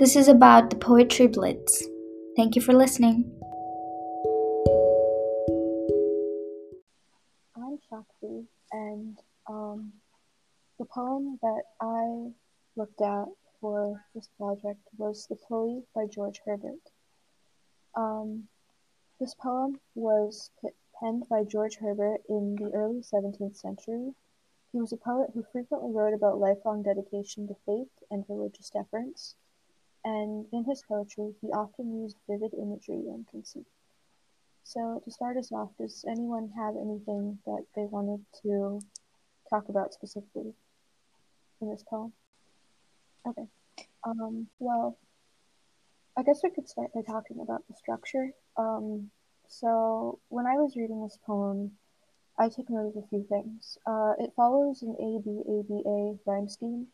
This is about the Poetry Blitz. Thank you for listening. I'm Shakti, and um, the poem that I looked at for this project was The Pulley by George Herbert. Um, this poem was penned by George Herbert in the early 17th century. He was a poet who frequently wrote about lifelong dedication to faith and religious deference, and in his poetry he often used vivid imagery and conceit. So, to start us off, does anyone have anything that they wanted to talk about specifically in this poem? Okay. Um, well, I guess we could start by talking about the structure. Um, so, when I was reading this poem, I took note of a few things. Uh, it follows an ABABA rhyme scheme,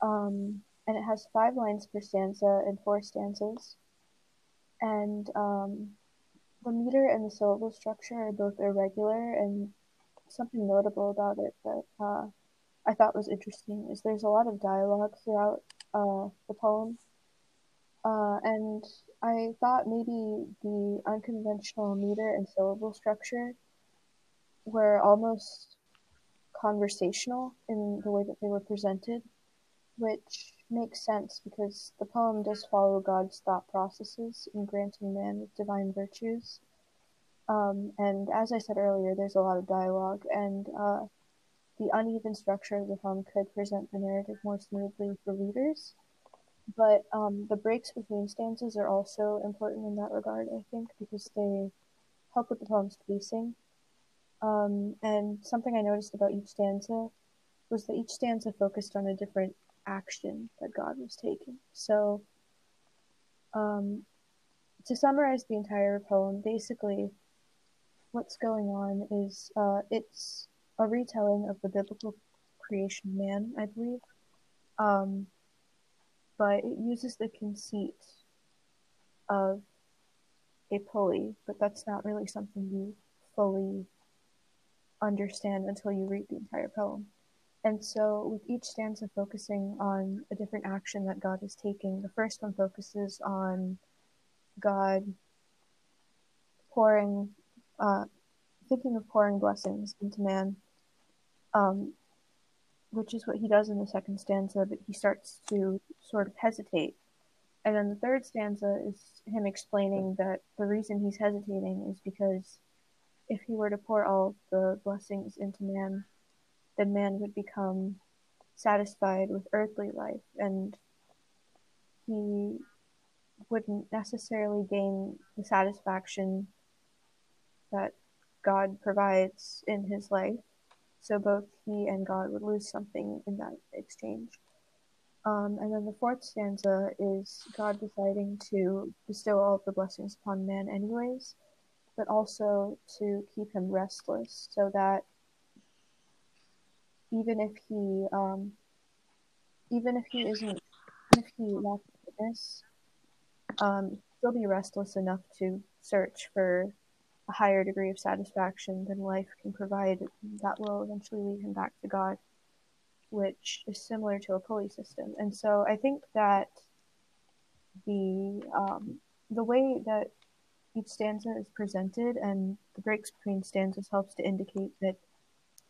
um, and it has five lines per stanza and four stanzas. And um, the meter and the syllable structure are both irregular, and something notable about it that uh, I thought was interesting is there's a lot of dialogue throughout uh, the poem. Uh, and I thought maybe the unconventional meter and syllable structure were almost conversational in the way that they were presented, which makes sense because the poem does follow God's thought processes in granting man divine virtues. Um, and as I said earlier, there's a lot of dialogue, and uh, the uneven structure of the poem could present the narrative more smoothly for readers. But um, the breaks between stanzas are also important in that regard, I think, because they help with the poem's pacing. Um, and something I noticed about each stanza was that each stanza focused on a different action that God was taking. So, um, to summarize the entire poem, basically, what's going on is uh, it's a retelling of the biblical creation of man, I believe. Um, but it uses the conceit of a pulley, but that's not really something you fully understand until you read the entire poem. And so, with each stanza focusing on a different action that God is taking, the first one focuses on God pouring, uh, thinking of pouring blessings into man, um, which is what he does in the second stanza, but he starts to sort of hesitate. And then the third stanza is him explaining that the reason he's hesitating is because if he were to pour all the blessings into man, then man would become satisfied with earthly life and he wouldn't necessarily gain the satisfaction that God provides in his life. So both he and God would lose something in that exchange. Um, and then the fourth stanza is God deciding to bestow all of the blessings upon man, anyways, but also to keep him restless so that even if he um, even if he isn't if he lacks fitness, um, he'll be restless enough to search for a higher degree of satisfaction than life can provide that will eventually lead him back to God, which is similar to a pulley system. And so I think that the um, the way that each stanza is presented and the breaks between stanzas helps to indicate that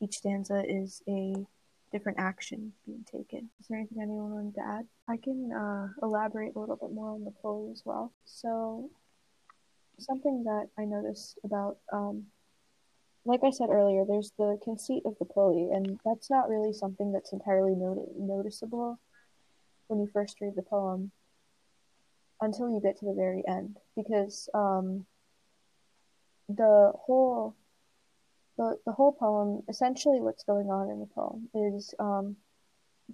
each stanza is a different action being taken. Is there anything anyone wanted to add? I can uh, elaborate a little bit more on the pulley as well. So, something that I noticed about, um, like I said earlier, there's the conceit of the pulley, and that's not really something that's entirely not- noticeable when you first read the poem until you get to the very end, because um, the whole the, the whole poem, essentially what's going on in the poem is um,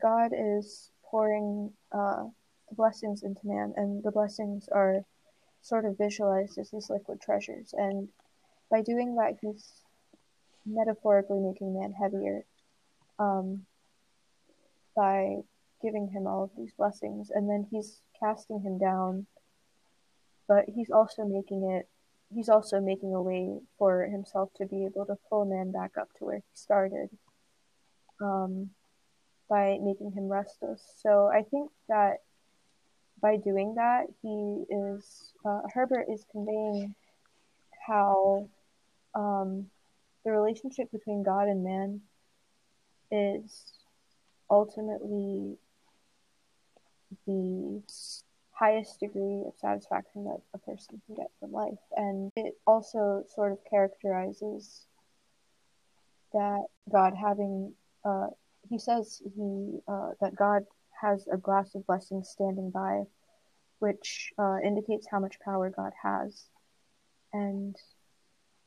God is pouring uh, blessings into man, and the blessings are sort of visualized as these liquid treasures. And by doing that, he's metaphorically making man heavier um, by giving him all of these blessings, and then he's casting him down, but he's also making it he's also making a way for himself to be able to pull man back up to where he started um, by making him restless. So I think that by doing that, he is uh, Herbert is conveying how um, the relationship between God and man is ultimately the highest degree of satisfaction that a person can get from life. And it also sort of characterizes that God having, uh, he says he uh, that God has a glass of blessings standing by, which uh, indicates how much power God has. And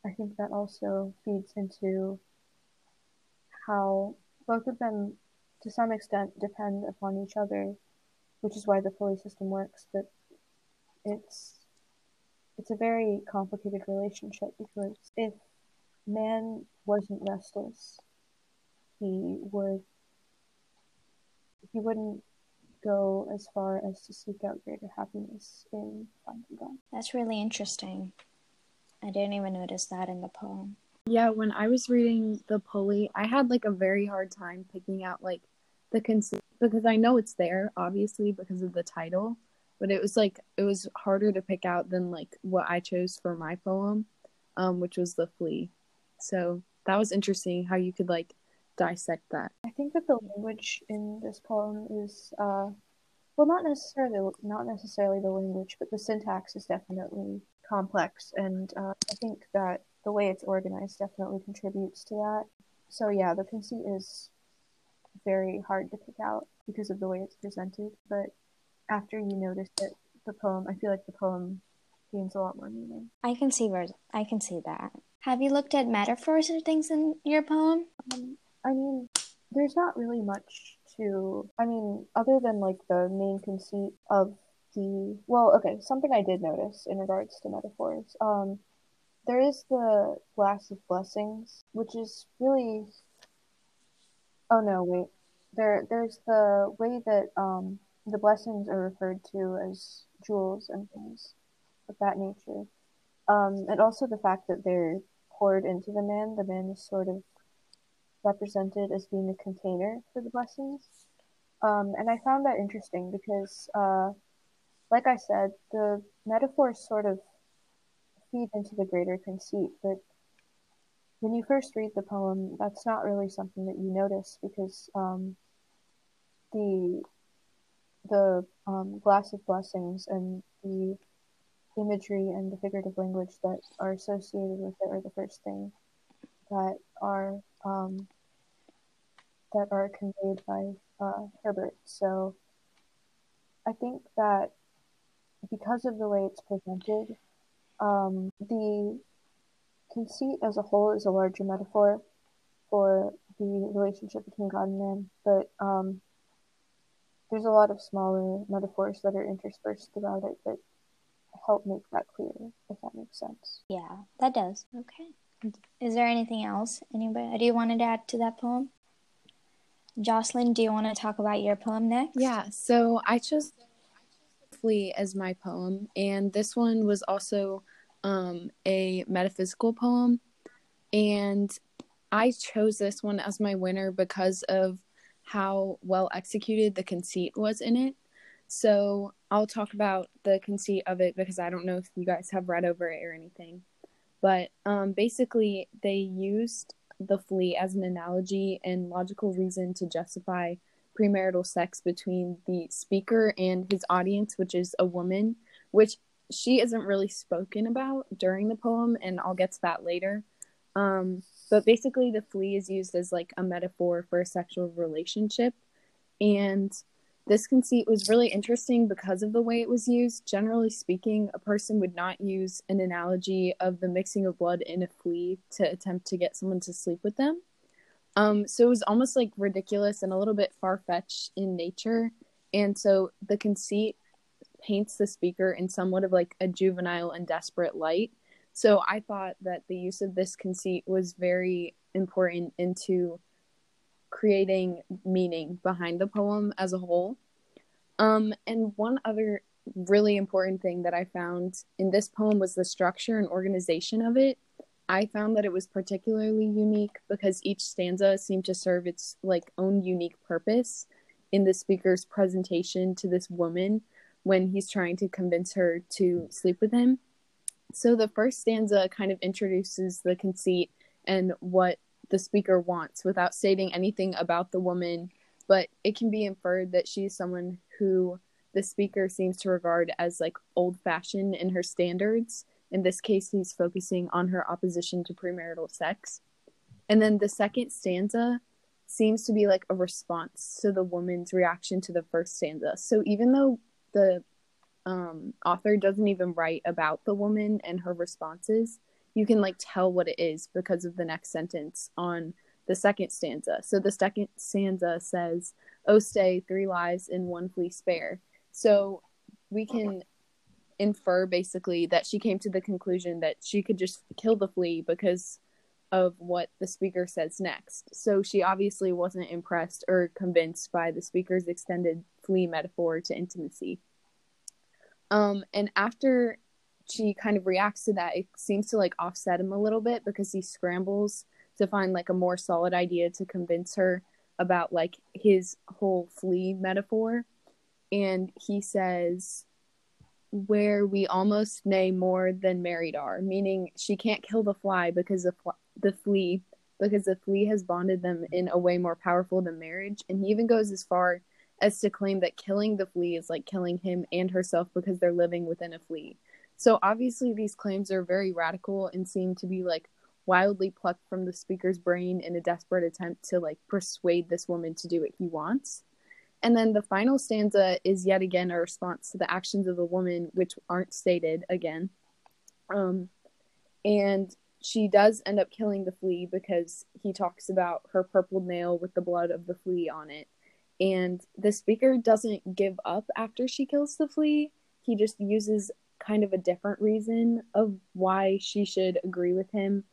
I think that also feeds into how both of them, to some extent, depend upon each other, which is why the pulley system works. But it's it's a very complicated relationship because if man wasn't restless, he would he wouldn't go as far as to seek out greater happiness in finding God. That's really interesting. I didn't even notice that in the poem. Yeah, when I was reading the pulley, I had like a very hard time picking out like the conceit because I know it's there, obviously, because of the title, but it was like it was harder to pick out than like what I chose for my poem, um, which was the flea. So that was interesting how you could like dissect that. I think that the language in this poem is uh well not necessarily not necessarily the language, but the syntax is definitely complex and uh, I think that the way it's organized definitely contributes to that. So yeah, the conceit is very hard to pick out because of the way it's presented, but after you notice it, the poem, I feel like the poem gains a lot more meaning. I can see where I can see that. Have you looked at metaphors or things in your poem? Um, I mean, there's not really much to. I mean, other than like the main conceit of the. Well, okay, something I did notice in regards to metaphors. Um, there is the glass of blessings, which is really. Oh no! Wait, there. There's the way that um the blessings are referred to as jewels and things of that nature. Um, and also the fact that they're poured into the man. The man is sort of represented as being a container for the blessings. Um, and I found that interesting because, uh, like I said, the metaphors sort of feed into the greater conceit, but when you first read the poem, that's not really something that you notice because um, the the um, glass of blessings and the imagery and the figurative language that are associated with it are the first thing that are um, that are conveyed by uh, Herbert. So I think that because of the way it's presented, um, the conceit as a whole is a larger metaphor for the relationship between God and man, but um, there's a lot of smaller metaphors that are interspersed throughout it that help make that clear, if that makes sense. Yeah, that does. Okay. Is there anything else anybody Do you wanted to add to that poem? Jocelyn, do you want to talk about your poem next? Yeah, so I chose Flea as my poem, and this one was also um, a metaphysical poem. And I chose this one as my winner because of how well executed the conceit was in it. So I'll talk about the conceit of it because I don't know if you guys have read over it or anything. But um, basically, they used the flea as an analogy and logical reason to justify premarital sex between the speaker and his audience, which is a woman, which she isn't really spoken about during the poem, and I'll get to that later. Um, but basically, the flea is used as like a metaphor for a sexual relationship, and this conceit was really interesting because of the way it was used. Generally speaking, a person would not use an analogy of the mixing of blood in a flea to attempt to get someone to sleep with them. Um, so it was almost like ridiculous and a little bit far fetched in nature. And so the conceit paints the speaker in somewhat of like a juvenile and desperate light. So I thought that the use of this conceit was very important into creating meaning behind the poem as a whole. Um, and one other really important thing that I found in this poem was the structure and organization of it. I found that it was particularly unique because each stanza seemed to serve its like own unique purpose in the speaker's presentation to this woman. When he's trying to convince her to sleep with him. So the first stanza kind of introduces the conceit and what the speaker wants without stating anything about the woman, but it can be inferred that she's someone who the speaker seems to regard as like old fashioned in her standards. In this case, he's focusing on her opposition to premarital sex. And then the second stanza seems to be like a response to the woman's reaction to the first stanza. So even though the um, author doesn't even write about the woman and her responses, you can like tell what it is because of the next sentence on the second stanza. So the second stanza says, "Oh, stay three lives in one flea spare." So we can infer basically that she came to the conclusion that she could just kill the flea because of what the speaker says next. So she obviously wasn't impressed or convinced by the speaker's extended flea metaphor to intimacy. Um, and after she kind of reacts to that, it seems to like offset him a little bit because he scrambles to find like a more solid idea to convince her about like his whole flea metaphor. And he says, where we almost nay more than married are, meaning she can't kill the fly because the, fl- the flea, because the flea has bonded them in a way more powerful than marriage. And he even goes as far as to claim that killing the flea is like killing him and herself because they're living within a flea. So obviously, these claims are very radical and seem to be like wildly plucked from the speaker's brain in a desperate attempt to like persuade this woman to do what he wants. And then the final stanza is yet again a response to the actions of the woman, which aren't stated again. Um, and she does end up killing the flea because he talks about her purple nail with the blood of the flea on it. And the speaker doesn't give up after she kills the flea. He just uses kind of a different reason of why she should agree with him.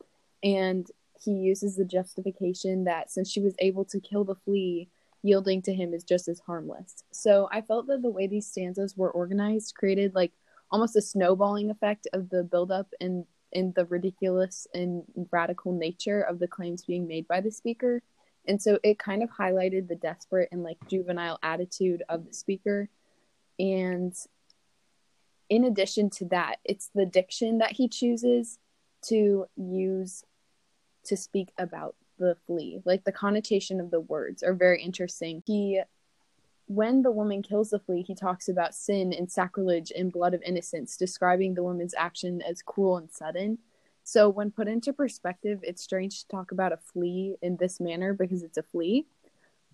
And he uses the justification that since she was able to kill the flea, yielding to him is just as harmless. So I felt that the way these stanzas were organized created like almost a snowballing effect of the buildup and in the ridiculous and radical nature of the claims being made by the speaker. And so it kind of highlighted the desperate and like juvenile attitude of the speaker. And in addition to that, it's the diction that he chooses to use to speak about the flea. Like the connotation of the words are very interesting. He when the woman kills the flea, he talks about sin and sacrilege and blood of innocence, describing the woman's action as cruel and sudden. So, when put into perspective, it's strange to talk about a flea in this manner because it's a flea.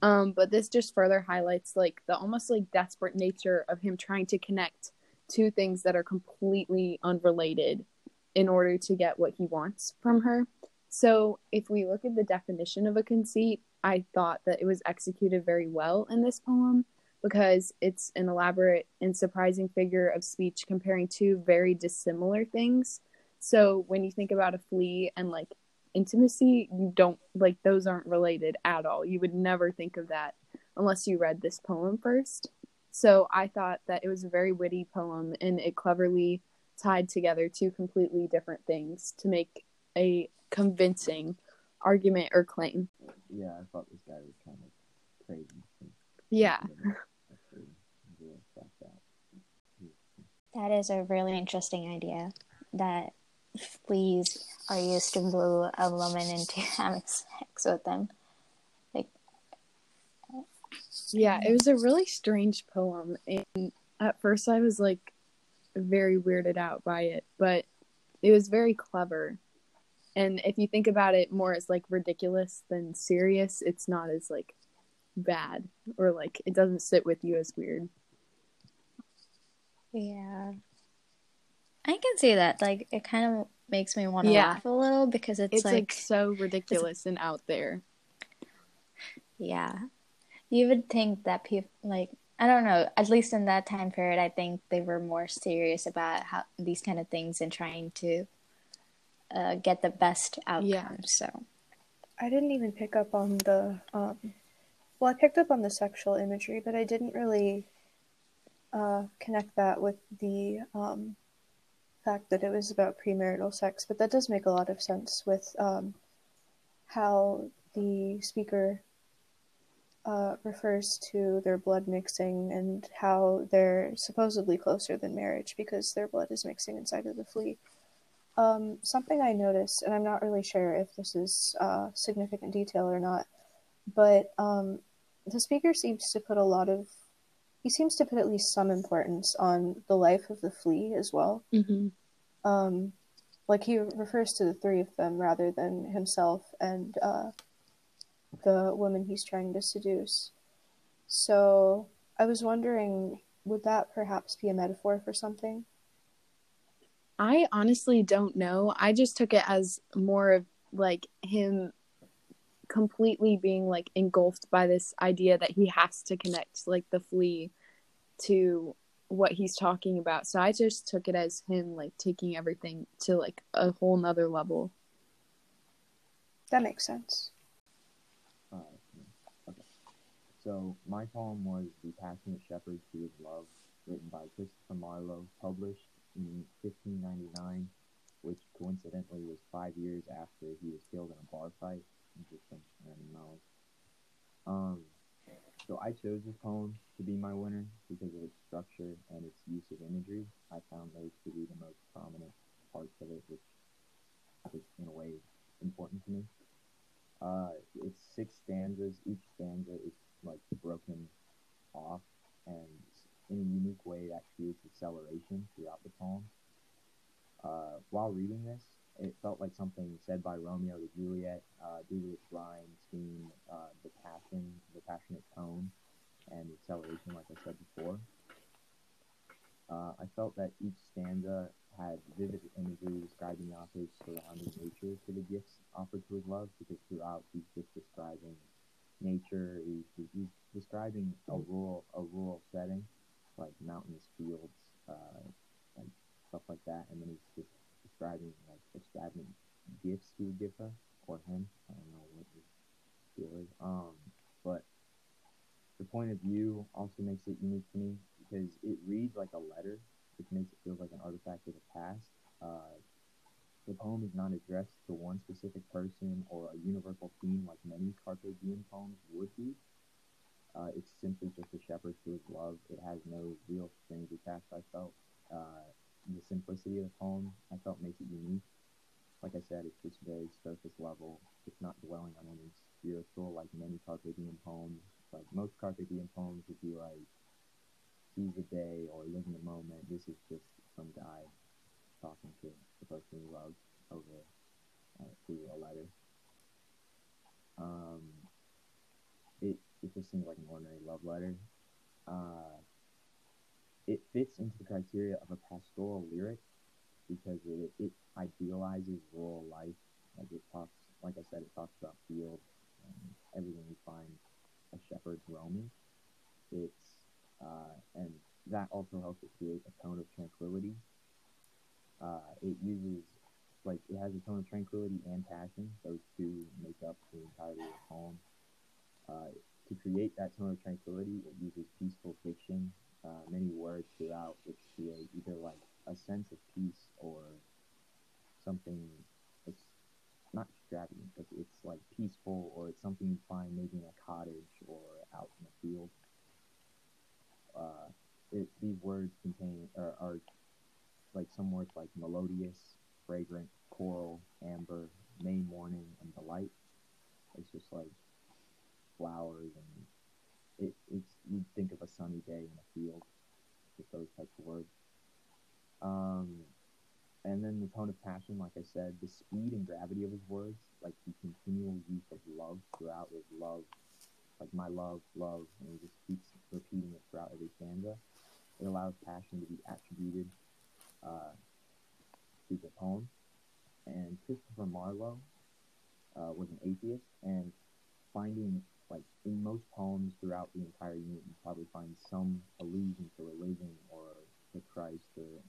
Um, but this just further highlights like the almost like desperate nature of him trying to connect two things that are completely unrelated in order to get what he wants from her. So, if we look at the definition of a conceit, I thought that it was executed very well in this poem because it's an elaborate and surprising figure of speech comparing two very dissimilar things. So, when you think about a flea and like intimacy, you don't like those aren't related at all. You would never think of that unless you read this poem first. So I thought that it was a very witty poem and it cleverly tied together two completely different things to make a convincing argument or claim. Yeah, I thought this guy was kind of crazy. Yeah. That is a really interesting idea that fleas are used to lure a woman into having sex with them. Like, yeah, it was a really strange poem. And at first, I was like very weirded out by it, but it was very clever. And if you think about it more as like ridiculous than serious, it's not as like bad or like it doesn't sit with you as weird. Yeah. I can see that. Like it kind of makes me want to Yeah. laugh a little because it's, It's like, like, so ridiculous and out there. yeah. You would think that people like I don't know, at least in that time period I think they were more serious about how these kind of things and trying to uh, get the best outcome. Yeah. So I didn't even pick up on the um well, I picked up on the sexual imagery, but I didn't really uh, connect that with the um, fact that it was about premarital sex. But that does make a lot of sense with um, how the speaker uh, refers to their blood mixing and how they're supposedly closer than marriage because their blood is mixing inside of the flea. Um, something I noticed, and I'm not really sure if this is uh, significant detail or not, but um, the speaker seems to put a lot of, he seems to put at least some importance on the life of the flea as well. Mm-hmm. Um, like he refers to the three of them rather than himself and uh, the woman he's trying to seduce. So I was wondering, would that perhaps be a metaphor for something? I honestly don't know. I just took it as more of like him completely being like engulfed by this idea that he has to connect like the flea to what he's talking about. So I just took it as him like taking everything to like a whole nother level. That makes sense. Uh, okay. So my poem was The Passionate Shepherd to His Love, written by Christopher Marlowe, published in 1599, which coincidentally was five years after he was killed in a bar fight. Some random knowledge. Um, so I chose this poem to be my winner because of its structure and its use of imagery. I found those to be the most prominent parts of it, which is in a way important to me. Uh, it's six stanzas. Each stanza is like broken off, and in a unique way that creates acceleration throughout the poem. Uh, while reading this, it felt like something said by Romeo to Juliet uh, due to its rhyme scheme, uh, the passion, the passionate tone, and the acceleration, like I said before. Uh, I felt that each stanza had vivid imagery describing the author's surrounding nature to the gifts offered to his love, because throughout he's just describing nature, he's, he's describing a rural, a rural setting, like mountainous fields, uh, and stuff like that, and then he's just describing like extravagant gifts he would give her or him. I don't know what his deal. Um, but the point of view also makes it unique to me because it reads like a letter, which makes it feel like an artifact of the past. Uh, the poem is not addressed to one specific person or a universal theme like many Carpe Diem poems would be. Uh, it's simply just a shepherd to his love. It has no real strings attached, I felt. Uh, the simplicity of the poem, I felt makes it unique. Like I said, it's just very surface level. It's not dwelling on anything spiritual like many Carpe Diem poems. Like most Carpe Diem poems would be like, seize the day or live in the moment. This is just some guy talking to the person he loves over uh, through a letter. Um, it just seems like an ordinary love letter. Uh, it fits into the criteria of a pastoral lyric because it, it idealizes rural life. Like it talks, like I said, it talks about fields and everything you find a shepherd's roaming. It's uh, and that also helps it create a tone of tranquility. Uh, it uses like it has a tone of tranquility and passion. Those two make up the entirety of the poem. Uh, to create that tone of tranquility, it uses peaceful fiction, uh, many words throughout which create either like a sense of peace or something it's not extravagant, but it's like peaceful or it's something you find maybe in a cottage or out in the field. Uh, it, these words contain are, are like some words like melodious, fragrant, coral, amber, May morning, and delight. It's just like flowers and it, it's you'd think of a sunny day in a field with those types of words. Um, and then the tone of passion, like I said, the speed and gravity of his words, like the continual use of love throughout his love, like my love, love, and he just keeps repeating it throughout every stanza. It allows passion to be attributed uh, to the poem. And Christopher Marlowe uh, was an atheist, and finding like in most poems throughout the entire unit, you probably find some allusion to religion or to Christ or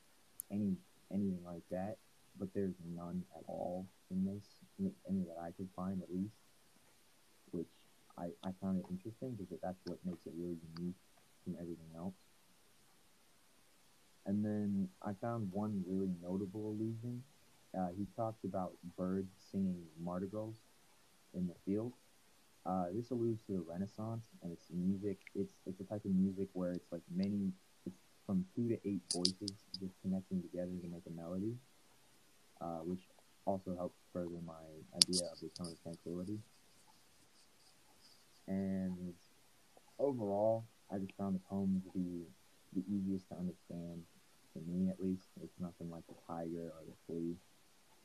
any anything like that. But there's none at all in this, any that I could find at least, which I, I found it interesting because that's what makes it really unique from everything else. And then I found one really notable allusion. Uh, he talks about birds singing madrigals in the field Uh, this alludes to the Renaissance and it's music. It's it's a type of music where it's like many, it's from two to eight voices just connecting together to make a melody, uh, which also helps further my idea of the tone of tranquility. And overall, I just found the poem to be the easiest to understand to me, at least. It's nothing like the tiger or the flea.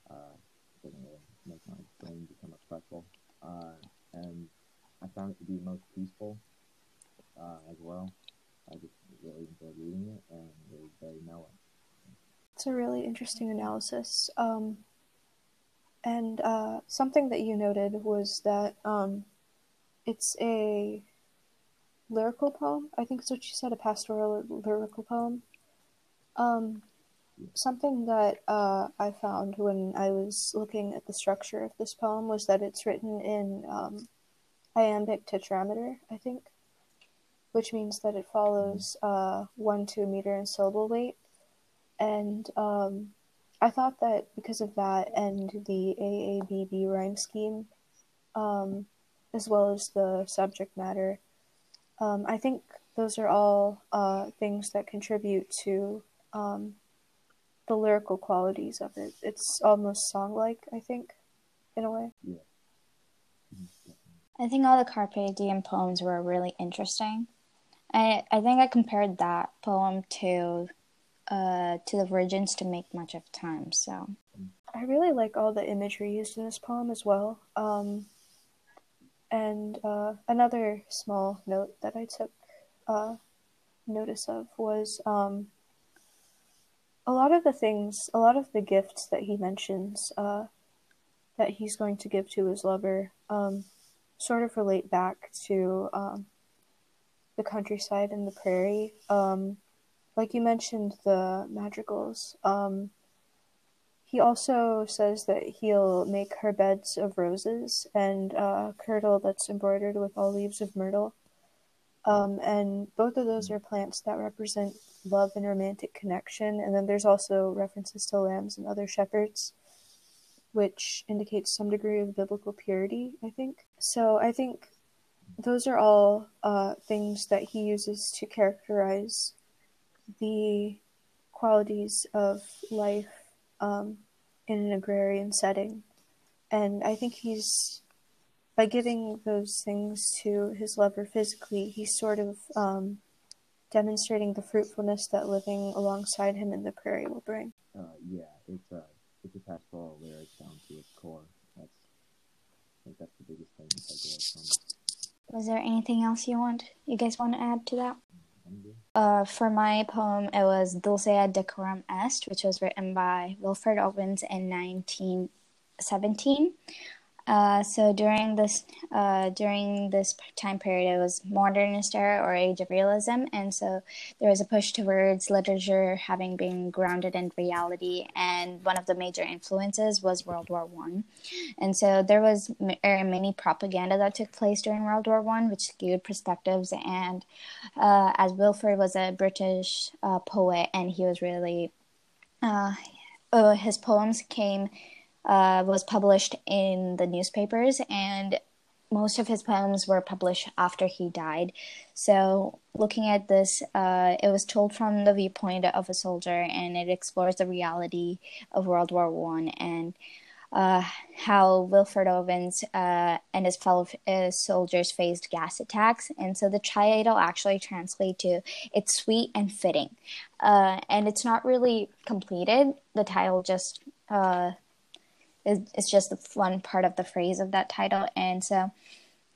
Uh, doesn't really make my brain become obsessful. Uh, found it to be most peaceful uh, as well. I just really enjoyed reading it, and it was very mellow. It's a really interesting analysis. Um, and uh, something that you noted was that um, it's a lyrical poem. I think it's what you said, a pastoral lyrical poem. Um, something that uh, I found when I was looking at the structure of this poem was that it's written in um, iambic tetrameter, I think, which means that it follows uh, one to a meter in syllable weight. And um, I thought that because of that and the AABB rhyme scheme, um, as well as the subject matter, um, I think those are all uh, things that contribute to um, the lyrical qualities of it. It's almost song-like, I think, in a way. Yeah. I think all the Carpe Diem poems were really interesting. I I think I compared that poem to uh to the Virgins to make much of time. So I really like all the imagery used in this poem as well. Um, and uh, another small note that I took uh, notice of was um, a lot of the things, a lot of the gifts that he mentions uh, that he's going to give to his lover um, sort of relate back to um, the countryside and the prairie. Um, like you mentioned, the madrigals. Um, he also says that he'll make her beds of roses and a kirtle that's embroidered with all leaves of myrtle. Um, and both of those are plants that represent love and romantic connection. And then there's also references to lambs and other shepherds, which indicates some degree of biblical purity, I think. So I think those are all uh, things that he uses to characterize the qualities of life um, in an agrarian setting. And I think he's, by giving those things to his lover physically, he's sort of um, demonstrating the fruitfulness that living alongside him in the prairie will bring. Uh, yeah, it's a it's a pastoral lyric down to its core. That's I think that's the biggest thing to take away from it. Was there anything else you want you guys want to add to that? Uh, for my poem, it was Dulce et Decorum Est, which was written by Wilfred Owens in 1917. Uh, so during this uh, during this time period, it was modernist era or age of realism, and so there was a push towards literature having been grounded in reality. And one of the major influences was World War One, and so there was er, many propaganda that took place during World War One, which skewed perspectives. And uh, as Wilfred was a British uh, poet, and he was really uh, oh, his poems came uh, was published in the newspapers, and most of his poems were published after he died. So, looking at this, uh, it was told from the viewpoint of a soldier, and it explores the reality of World War One and uh, how Wilfred Owens uh, and his fellow uh, soldiers faced gas attacks. And so the title actually translates to "It's sweet and fitting," uh, and it's not really completed. The title just uh, it's just the fun part of the phrase of that title. And so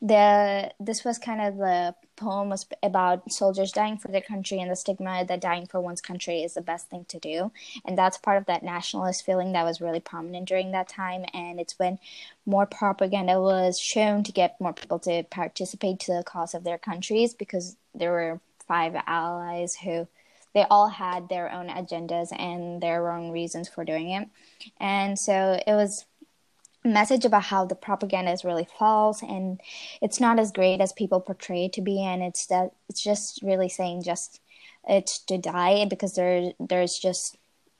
the this was kind of the poem was about soldiers dying for their country and the stigma that dying for one's country is the best thing to do. And that's part of that nationalist feeling that was really prominent during that time. And it's when more propaganda was shown to get more people to participate to the cause of their countries because there were five allies who they all had their own agendas and their own reasons for doing it. And so it was a message about how the propaganda is really false and it's not as great as people portray it to be and it's that it's just really saying just it's to die because there there's just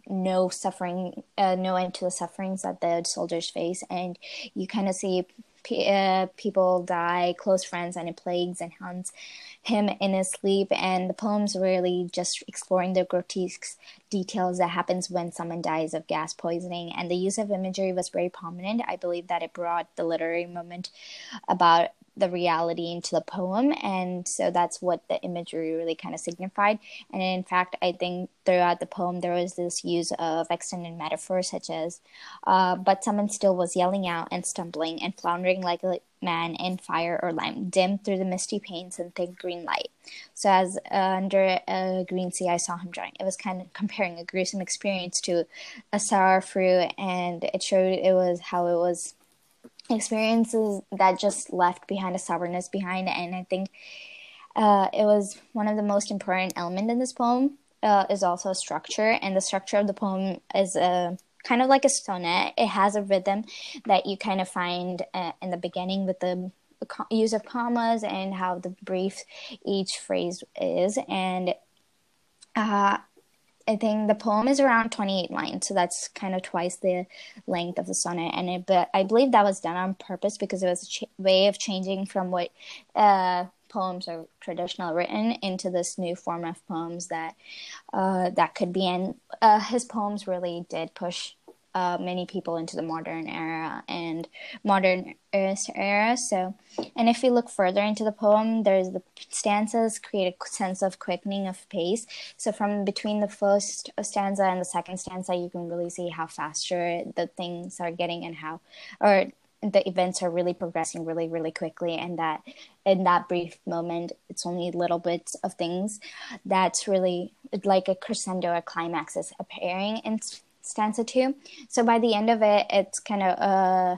no suffering uh, no end to the sufferings that the soldiers face and you kind of see Uh, people die, close friends, and it plagues and haunts him in his sleep. And the poem's really just exploring the grotesque details that happens when someone dies of gas poisoning. And the use of imagery was very prominent. I believe that it brought the literary moment about the reality into the poem and so that's what the imagery really kind of signified. And in fact i think throughout the poem there was this use of extended metaphors such as uh, but someone still was yelling out and stumbling and floundering like a man in fire or lime dim through the misty panes and thick green light. So as uh, under a green sea i saw him drowning it was kind of comparing a gruesome experience to a sour fruit and it showed it was how it was experiences that just left behind a sourness behind and i think uh, it was one of the most important element in this poem uh, is also structure and the structure of the poem is a kind of like a sonnet. It has a rhythm that you kind of find uh, in the beginning with the use of commas and how the brief each phrase is and uh, I think the poem is around 28 lines, so that's kind of twice the length of the sonnet. And it, but I believe that was done on purpose because it was a ch- way of changing from what uh, poems are traditional written into this new form of poems that uh, that could be. And uh, his poems really did push uh, many people into the modern era and modern era. So, and if we look further into the poem, there's the stanzas create a sense of quickening of pace. So, from between the first stanza and the second stanza, you can really see how faster the things are getting and how, or the events are really progressing really really quickly and that in that brief moment it's only little bits of things that's really like a crescendo a climax is appearing in stanza two. So by the end of it, it's kind of uh,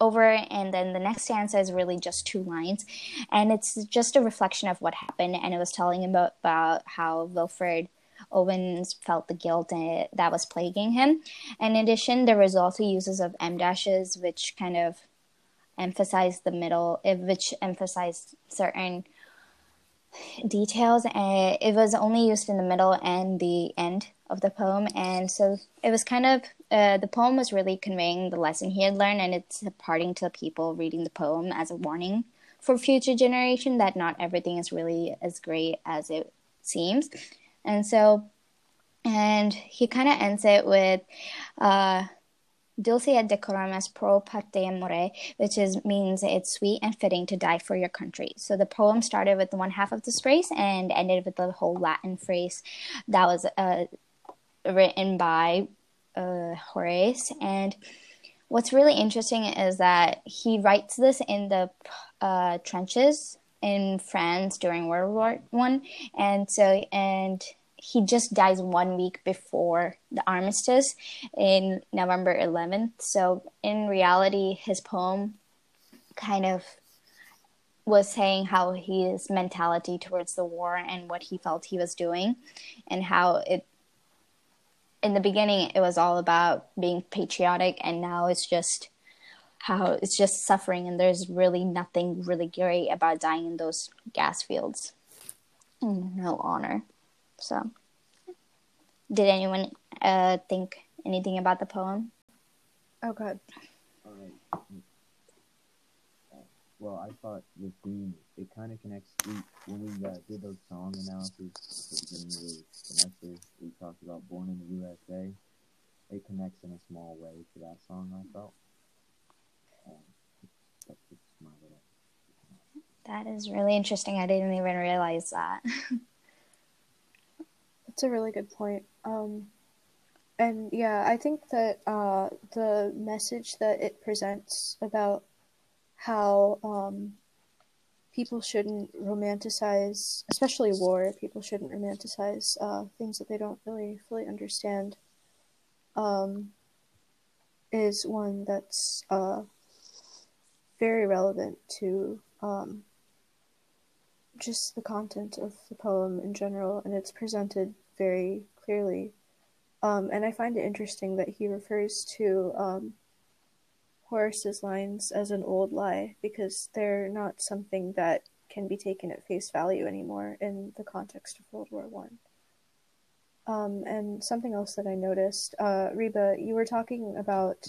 over, and then the next stanza is really just two lines, and it's just a reflection of what happened, and it was telling about about how Wilfred. Owens felt the guilt that was plaguing him. In addition, there was also uses of em dashes, which kind of emphasized the middle, which emphasized certain details. And it was only used in the middle and the end of the poem, and so it was kind of uh, the poem was really conveying the lesson he had learned, and it's imparting to the people reading the poem as a warning for future generation that not everything is really as great as it seems, and so, and he kind of ends it with. Uh, Dulce et decorum est pro patria mori, which is means it's sweet and fitting to die for your country. So the poem started with one half of this phrase and ended with the whole Latin phrase that was uh, written by uh, Horace. And what's really interesting is that he writes this in the uh, trenches in France during World War One, and so and he just dies one week before the armistice in November 11th. So in reality, his poem kind of was saying how his mentality towards the war and what he felt he was doing and how it in the beginning it was all about being patriotic and now it's just how it's just suffering and there's really nothing really great about dying in those gas fields no honor so did anyone uh, think anything about the poem? Oh god. Well i thought the theme it kind of connects we, when we uh, did those song analysis at the beginning of the semester we talked about born in the usa it connects in a small way to that song i felt. Um, that's just my little that is really interesting. I didn't even realize that That's a really good point. Um, and yeah, I think that uh, the message that it presents about how um, people shouldn't romanticize, especially war. People shouldn't romanticize uh, things that they don't really fully understand. Um, is one that's uh, very relevant to um, just the content of the poem in general, and it's presented very clearly. Um, and I find it interesting that he refers to um, Horace's lines as an old lie because they're not something that can be taken at face value anymore in the context of World War One. Um, and something else that I noticed, uh, Reba, you were talking about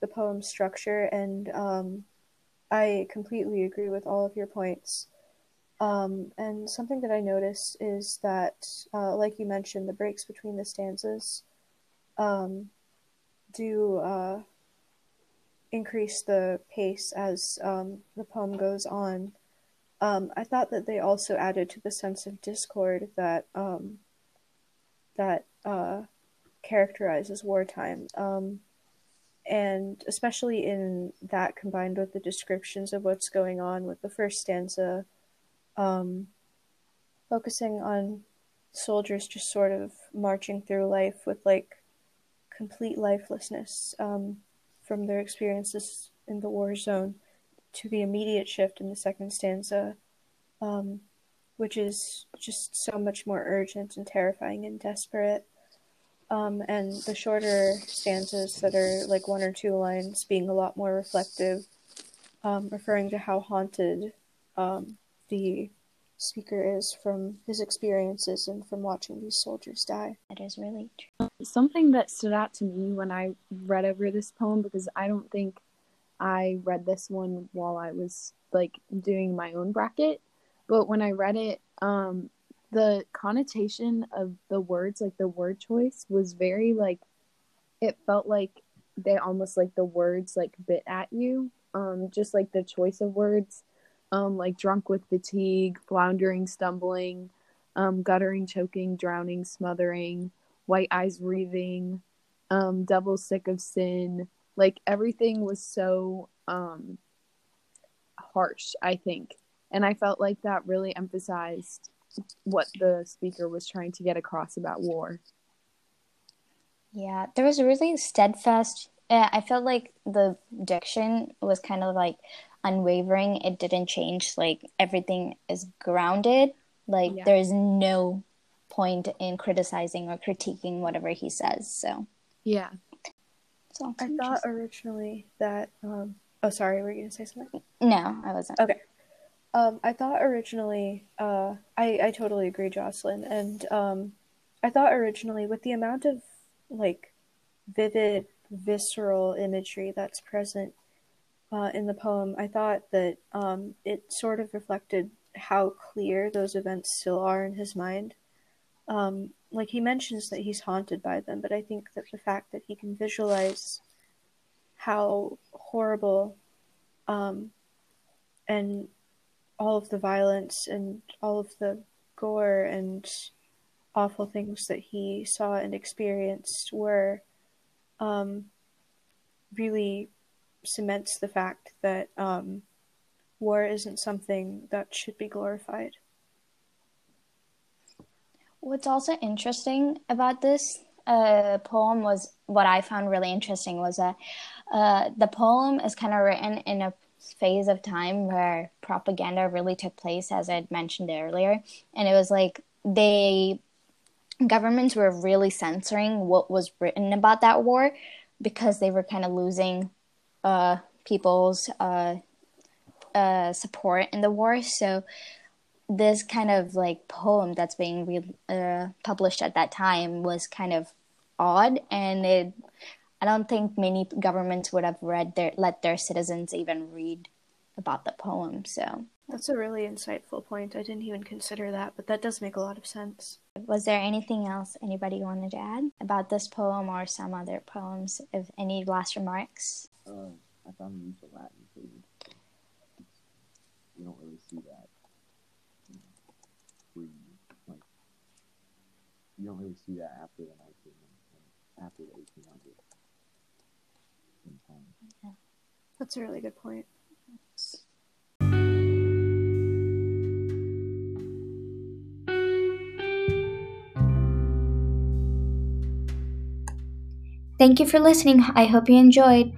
the poem structure, and um, I completely agree with all of your points. Um, and something that I noticed is that, uh, like you mentioned, the breaks between the stanzas um, do uh, increase the pace as um, the poem goes on. Um, I thought that they also added to the sense of discord that um, that uh, characterizes wartime. Um, and especially in that combined with the descriptions of what's going on with the first stanza um, focusing on soldiers just sort of marching through life with like complete lifelessness um, from their experiences in the war zone to the immediate shift in the second stanza, um, which is just so much more urgent and terrifying and desperate. Um, and the shorter stanzas that are like one or two lines being a lot more reflective, um, referring to how haunted um, the speaker is from his experiences and from watching these soldiers die. That is really true. Something that stood out to me when I read over this poem, because I don't think I read this one while I was like doing my own bracket, but when I read it, um, the connotation of the words, like the word choice, was very like it felt like they almost like the words like bit at you. Um, just like the choice of words um, like drunk with fatigue, floundering, stumbling, um, guttering, choking, drowning, smothering, white eyes breathing, um, devil sick of sin. Like everything was so um, harsh, I think. And I felt like that really emphasized what the speaker was trying to get across about war. Yeah, there was a really steadfast. Uh, I felt like the diction was kind of like unwavering. It didn't change. Like everything is grounded. Like yeah. there's no point in criticizing or critiquing whatever he says. So yeah. So I thought originally that. Um, oh, sorry. Were you gonna say something? No, I wasn't. Okay. Um, I thought originally. Uh, I I totally agree, Jocelyn, and um, I thought originally with the amount of like vivid, visceral imagery that's present uh, in the poem, I thought that um, it sort of reflected how clear those events still are in his mind. Um, like he mentions that he's haunted by them, but I think that the fact that he can visualize how horrible um, and all of the violence and all of the gore and awful things that he saw and experienced were um, really cements the fact that um, war isn't something that should be glorified. What's also interesting about this uh, poem was what I found really interesting was that uh, the poem is kind of written in a phase of time where propaganda really took place, as I mentioned earlier, and it was like they governments were really censoring what was written about that war because they were kind of losing uh, people's uh, uh, support in the war. So this kind of like poem that's being re- uh, published at that time was kind of odd, and it. I don't think many governments would have read their let their citizens even read about the poem. So that's a really insightful point. I didn't even consider that, but that does make a lot of sense. Was there anything else anybody wanted to add about this poem or some other poems? If any last remarks? uh, I found the use of Latin too. You don't really see that. You know, like, you don't really see that after the 19, after the 1800s. Yeah. That's a really good point. Thank you for listening. I hope you enjoyed.